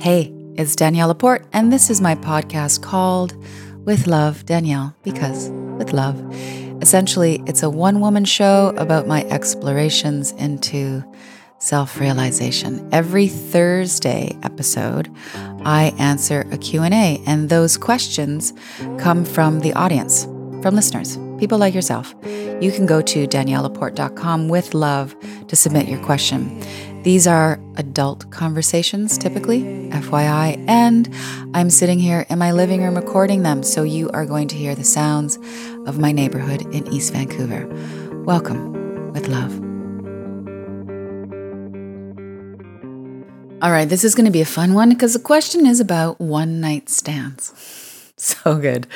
Hey, it's Danielle Laporte, and this is my podcast called With Love, Danielle, because with love. Essentially, it's a one woman show about my explorations into self realization. Every Thursday episode, I answer a Q&A, and those questions come from the audience, from listeners, people like yourself. You can go to daniellelaporte.com with love to submit your question. These are adult conversations, typically, FYI, and I'm sitting here in my living room recording them, so you are going to hear the sounds of my neighborhood in East Vancouver. Welcome with love. All right, this is going to be a fun one because the question is about one night stands. So good.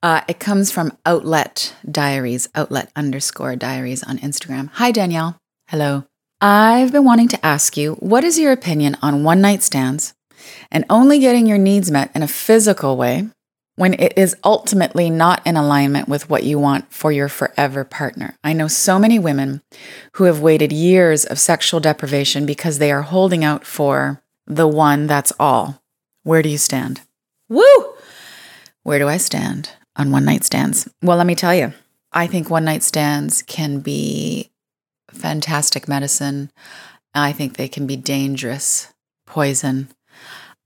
Uh, it comes from Outlet Diaries, outlet underscore diaries on Instagram. Hi, Danielle. Hello. I've been wanting to ask you what is your opinion on one night stands and only getting your needs met in a physical way when it is ultimately not in alignment with what you want for your forever partner? I know so many women who have waited years of sexual deprivation because they are holding out for the one that's all. Where do you stand? Woo! Where do I stand on one night stands? Well, let me tell you, I think one night stands can be fantastic medicine. I think they can be dangerous poison.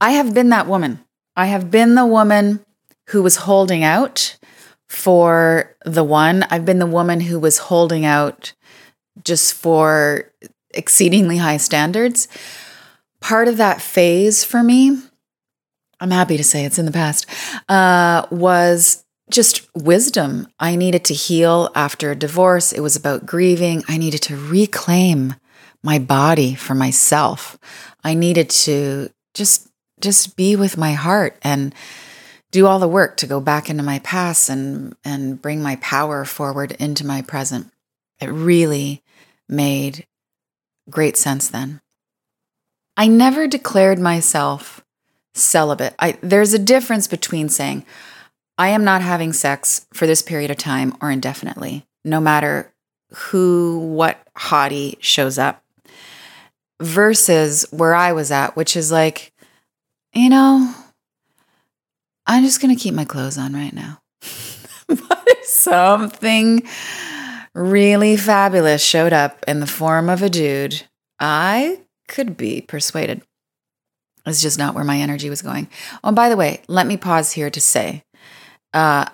I have been that woman. I have been the woman who was holding out for the one. I've been the woman who was holding out just for exceedingly high standards. Part of that phase for me, I'm happy to say it's in the past, uh, was just wisdom. I needed to heal after a divorce. It was about grieving. I needed to reclaim my body for myself. I needed to just just be with my heart and do all the work to go back into my past and and bring my power forward into my present. It really made great sense then. I never declared myself celibate. I, there's a difference between saying, I am not having sex for this period of time or indefinitely, no matter who, what hottie shows up, versus where I was at, which is like, you know, I'm just going to keep my clothes on right now. but if something really fabulous showed up in the form of a dude, I could be persuaded. It's just not where my energy was going. Oh, by the way, let me pause here to say uh,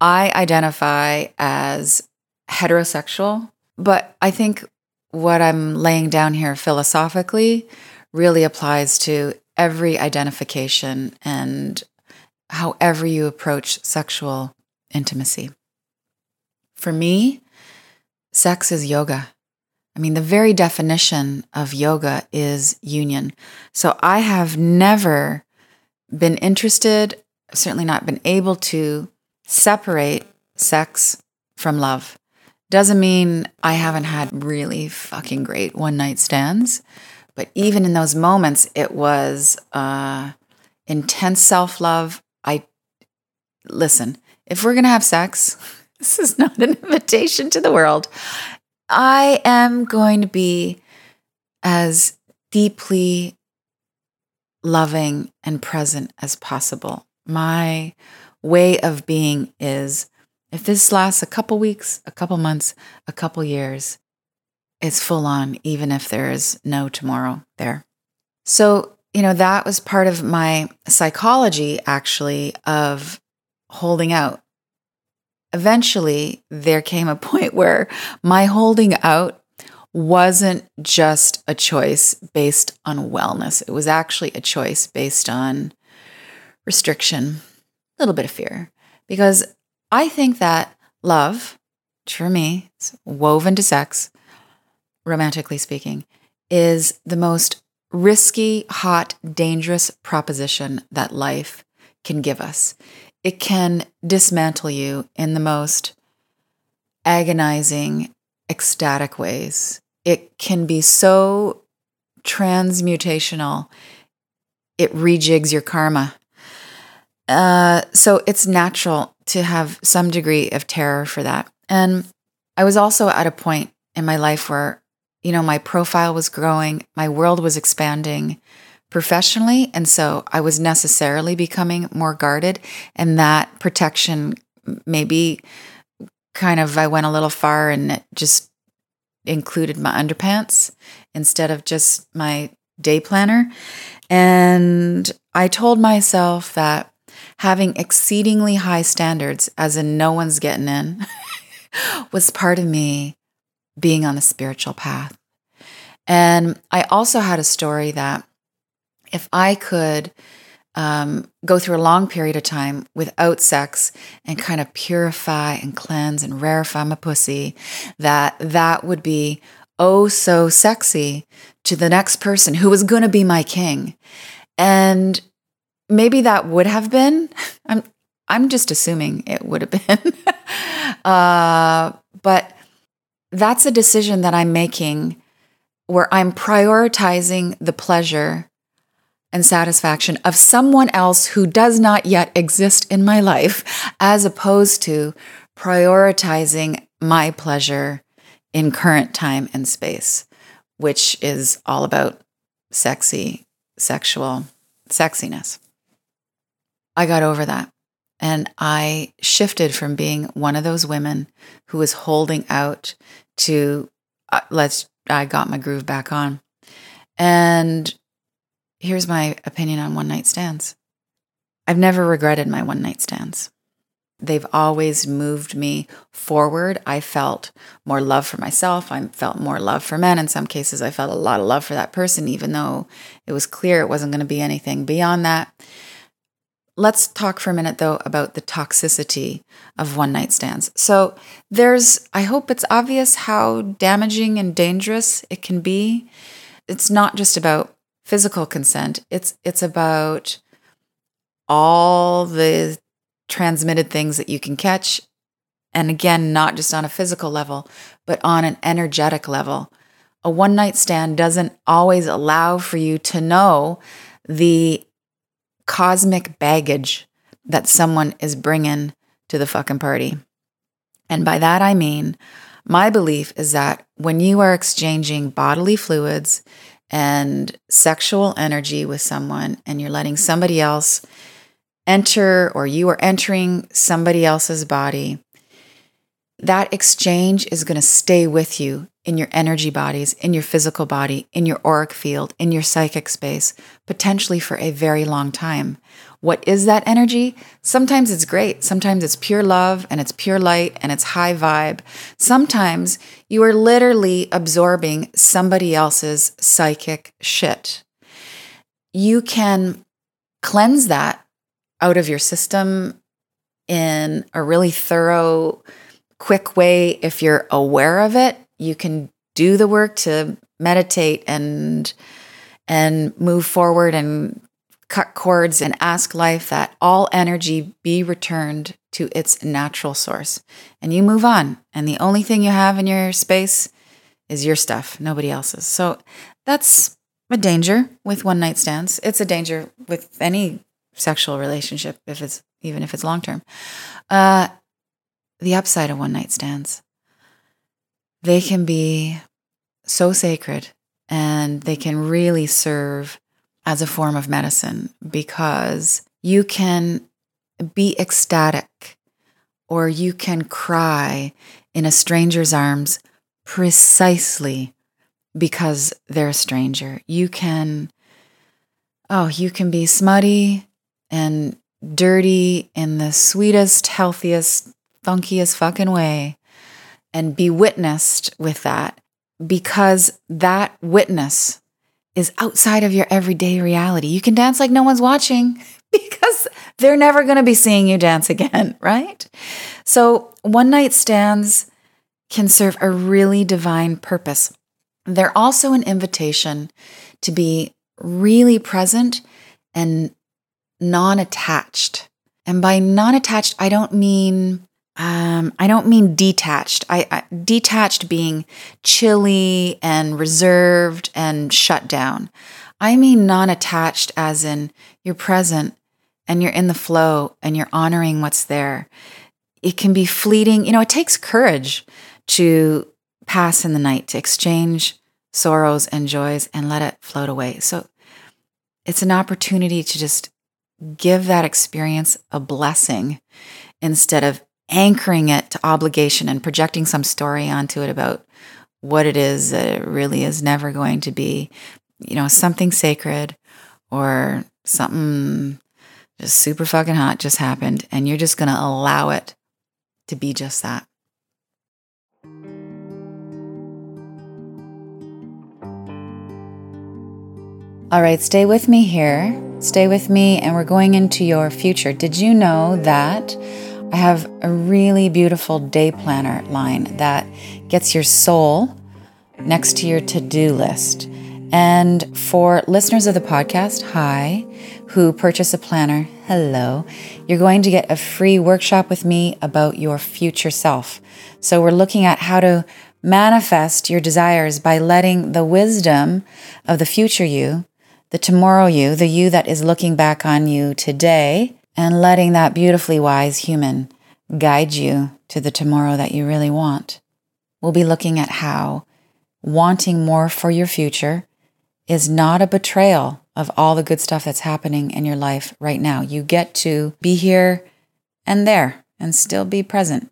I identify as heterosexual, but I think what I'm laying down here philosophically really applies to every identification and however you approach sexual intimacy. For me, sex is yoga. I mean, the very definition of yoga is union. So I have never been interested certainly not been able to separate sex from love. Doesn't mean I haven't had really fucking great one night stands, but even in those moments, it was uh, intense self love. I listen, if we're to have sex, this is not an invitation to the world. I am going to be as deeply loving and present as possible my way of being is if this lasts a couple weeks, a couple months, a couple years, it's full on, even if there is no tomorrow there. So, you know, that was part of my psychology actually of holding out. Eventually, there came a point where my holding out wasn't just a choice based on wellness. It was actually a choice based on restriction, a little bit of fear, because I think that love, for me, woven to sex, romantically speaking, is the most risky, hot, dangerous proposition that life can give us. It can dismantle you in the most agonizing, ecstatic ways. It can be so transmutational, it rejigs your karma uh, so it's natural to have some degree of terror for that. And I was also at a point in my life where, you know, my profile was growing, my world was expanding, professionally. And so I was necessarily becoming more guarded. And that protection maybe kind of, I went a little far and it just included my underpants instead of just my day planner. And I told myself that having exceedingly high standards, as in no one's getting in, was part of me being on the spiritual path. And I also had a story that if I could um, go through a long period of time without sex and kind of purify and cleanse and rarefy my pussy, that that would be oh so sexy to the next person who was going to be my king. And maybe that would have been. I'm I'm just assuming it would have been. uh, but that's a decision that I'm making where I'm prioritizing the pleasure and satisfaction of someone else who does not yet exist in my life, as opposed to prioritizing my pleasure in current time and space, which is all about sexy, sexual sexiness. I got over that. And I shifted from being one of those women who was holding out to uh, let's, I got my groove back on. And here's my opinion on one night stands I've never regretted my one night stands. They've always moved me forward. I felt more love for myself. I felt more love for men. In some cases, I felt a lot of love for that person, even though it was clear it wasn't going to be anything beyond that. Let's talk for a minute, though, about the toxicity of one night stands. So, there's, I hope it's obvious how damaging and dangerous it can be. It's not just about physical consent, it's, it's about all the transmitted things that you can catch. And again, not just on a physical level, but on an energetic level. A one night stand doesn't always allow for you to know the cosmic baggage that someone is bringing to the fucking party. And by that I mean, my belief is that when you are exchanging bodily fluids and sexual energy with someone and you're letting somebody else enter or you are entering somebody else's body, that exchange is going to stay with you in your energy bodies, in your physical body, in your auric field, in your psychic space, potentially for a very long time. What is that energy? Sometimes it's great. Sometimes it's pure love and it's pure light and it's high vibe. Sometimes you are literally absorbing somebody else's psychic shit. You can cleanse that out of your system in a really thorough, quick way if you're aware of it you can do the work to meditate and and move forward and cut cords and ask life that all energy be returned to its natural source. And you move on. And the only thing you have in your space is your stuff, nobody else's. So that's a danger with one night stands. It's a danger with any sexual relationship, if it's even if it's long term. Uh, the upside of one night stands they can be so sacred and they can really serve as a form of medicine because you can be ecstatic or you can cry in a stranger's arms precisely because they're a stranger. You can, oh, you can be smutty and dirty in the sweetest, healthiest, funkiest fucking way and be witnessed with that because that witness is outside of your everyday reality. You can dance like no one's watching because they're never going to be seeing you dance again, right? So, one night stands can serve a really divine purpose. They're also an invitation to be really present and non attached. And by non attached, I don't mean um, I don't mean detached. I, I detached being chilly and reserved and shut down. I mean non-attached as in you're present and you're in the flow and you're honoring what's there. It can be fleeting. You know, it takes courage to pass in the night, to exchange sorrows and joys and let it float away. So it's an opportunity to just give that experience a blessing instead of anchoring it to obligation and projecting some story onto it about what it is that it really is never going to be, you know, something sacred or something just super fucking hot just happened. And you're just going to allow it to be just that. All right, stay with me here. Stay with me, and we're going into your future. Did you know that I have a really beautiful day planner line that gets your soul next to your to do list? And for listeners of the podcast, hi, who purchase a planner, hello, you're going to get a free workshop with me about your future self. So we're looking at how to manifest your desires by letting the wisdom of the future you the tomorrow you, the you that is looking back on you today, and letting that beautifully wise human guide you to the tomorrow that you really want. We'll be looking at how wanting more for your future is not a betrayal of all the good stuff that's happening in your life right now. You get to be here and there and still be present.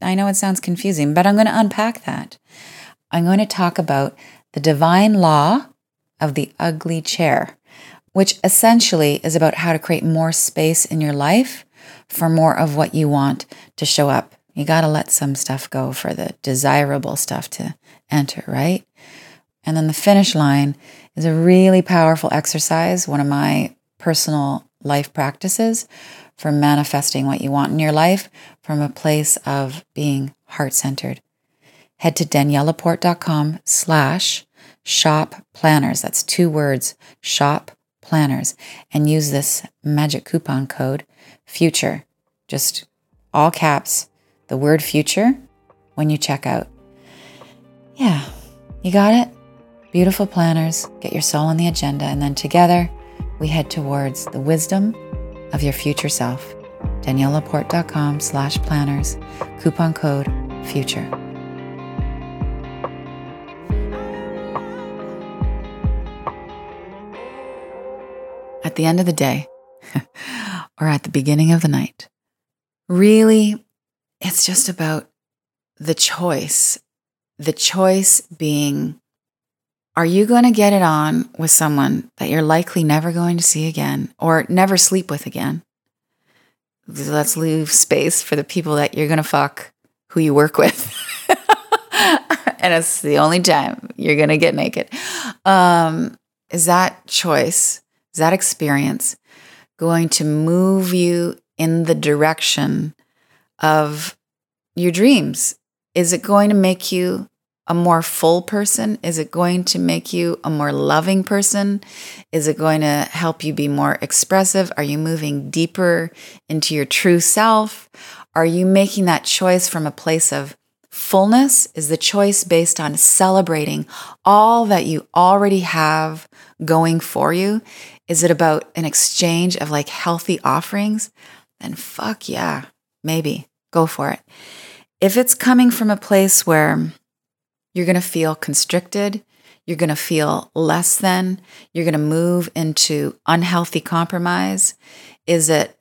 I know it sounds confusing, but I'm going to unpack that. I'm going to talk about the divine law of the ugly chair, which essentially is about how to create more space in your life for more of what you want to show up. You got to let some stuff go for the desirable stuff to enter, right? And then the finish line is a really powerful exercise, one of my personal life practices for manifesting what you want in your life from a place of being heart-centered. Head to daniellelaporte.com slash shop planners. That's two words, shop planners, and use this magic coupon code future. Just all caps, the word future when you check out. Yeah, you got it? Beautiful planners, get your soul on the agenda, and then together we head towards the wisdom of your future self. DanielleLaporte.com slash planners, coupon code future. At the end of the day or at the beginning of the night. Really, it's just about the choice. The choice being are you going to get it on with someone that you're likely never going to see again or never sleep with again? Let's leave space for the people that you're going to fuck who you work with. and it's the only time you're going to get naked. Um, is that choice is that experience going to move you in the direction of your dreams? Is it going to make you a more full person? Is it going to make you a more loving person? Is it going to help you be more expressive? Are you moving deeper into your true self? Are you making that choice from a place of fullness? Is the choice based on celebrating all that you already have going for you? Is it about an exchange of like healthy offerings? Then fuck yeah, maybe go for it. If it's coming from a place where you're going to feel constricted, you're going to feel less than, you're going to move into unhealthy compromise, is it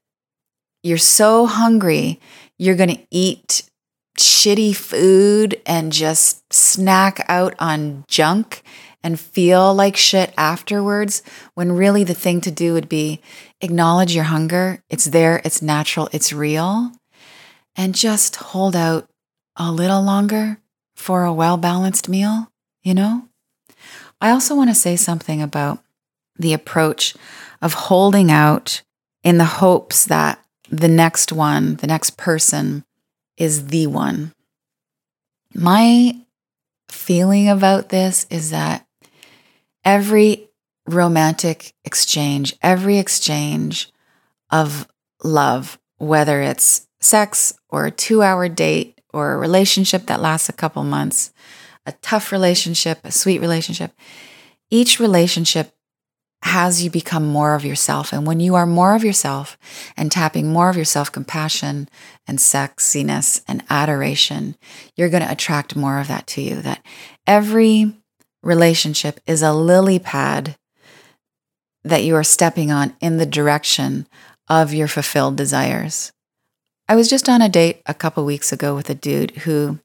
you're so hungry, you're going to eat shitty food and just snack out on junk and feel like shit afterwards when really the thing to do would be acknowledge your hunger. It's there, it's natural, it's real, and just hold out a little longer for a well balanced meal, you know? I also want to say something about the approach of holding out in the hopes that the next one, the next person, is the one. My feeling about this is that every romantic exchange, every exchange of love, whether it's sex or a two hour date or a relationship that lasts a couple months, a tough relationship, a sweet relationship, each relationship has you become more of yourself. And when you are more of yourself and tapping more of your self compassion and sexiness and adoration, you're going to attract more of that to you. That every relationship is a lily pad that you are stepping on in the direction of your fulfilled desires. I was just on a date a couple weeks ago with a dude who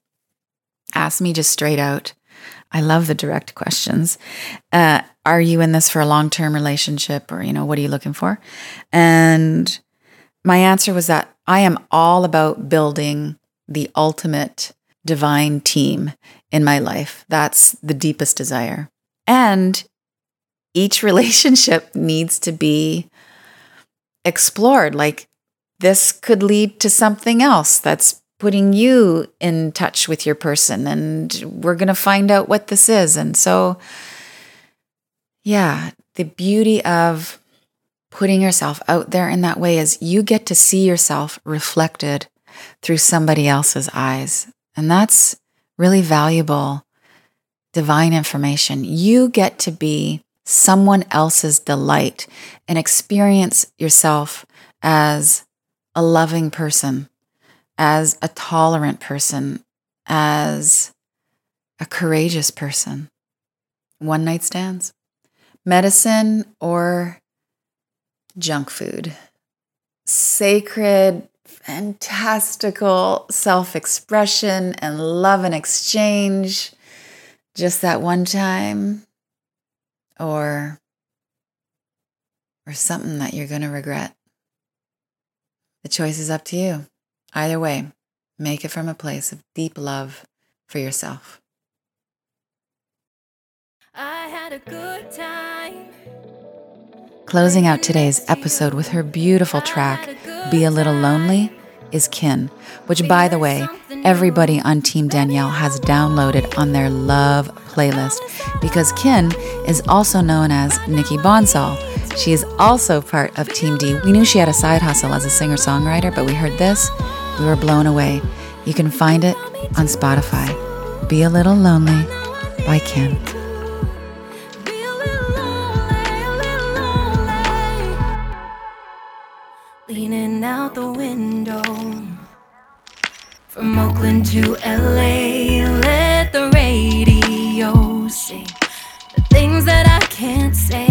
asked me just straight out. I love the direct questions. Uh, are you in this for a long term relationship or, you know, what are you looking for? And my answer was that I am all about building the ultimate divine team in my life. That's the deepest desire. And each relationship needs to be explored. Like this could lead to something else that's putting you in touch with your person. And we're going to find out what this is. And so, yeah, the beauty of putting yourself out there in that way is you get to see yourself reflected through somebody else's eyes. And that's really valuable divine information. You get to be someone else's delight and experience yourself as a loving person, as a tolerant person, as a courageous person. One night stands, medicine, or junk food. Sacred, fantastical self expression and love and exchange just that one time or or something that you're going to regret. The choice is up to you. Either way, make it from a place of deep love for yourself. I had a good time. Closing out today's episode with her beautiful track, Be a Little Lonely, is Kin, which, by the way, everybody on Team Danielle has downloaded on their love playlist because Kin is also known as Nikki Bonsall. She is also part of Team D. We knew she had a side hustle as a singer songwriter, but we heard this, we were blown away. You can find it on Spotify. Be a Little Lonely by Kin. From Oakland to LA, let the radio sing the things that I can't say.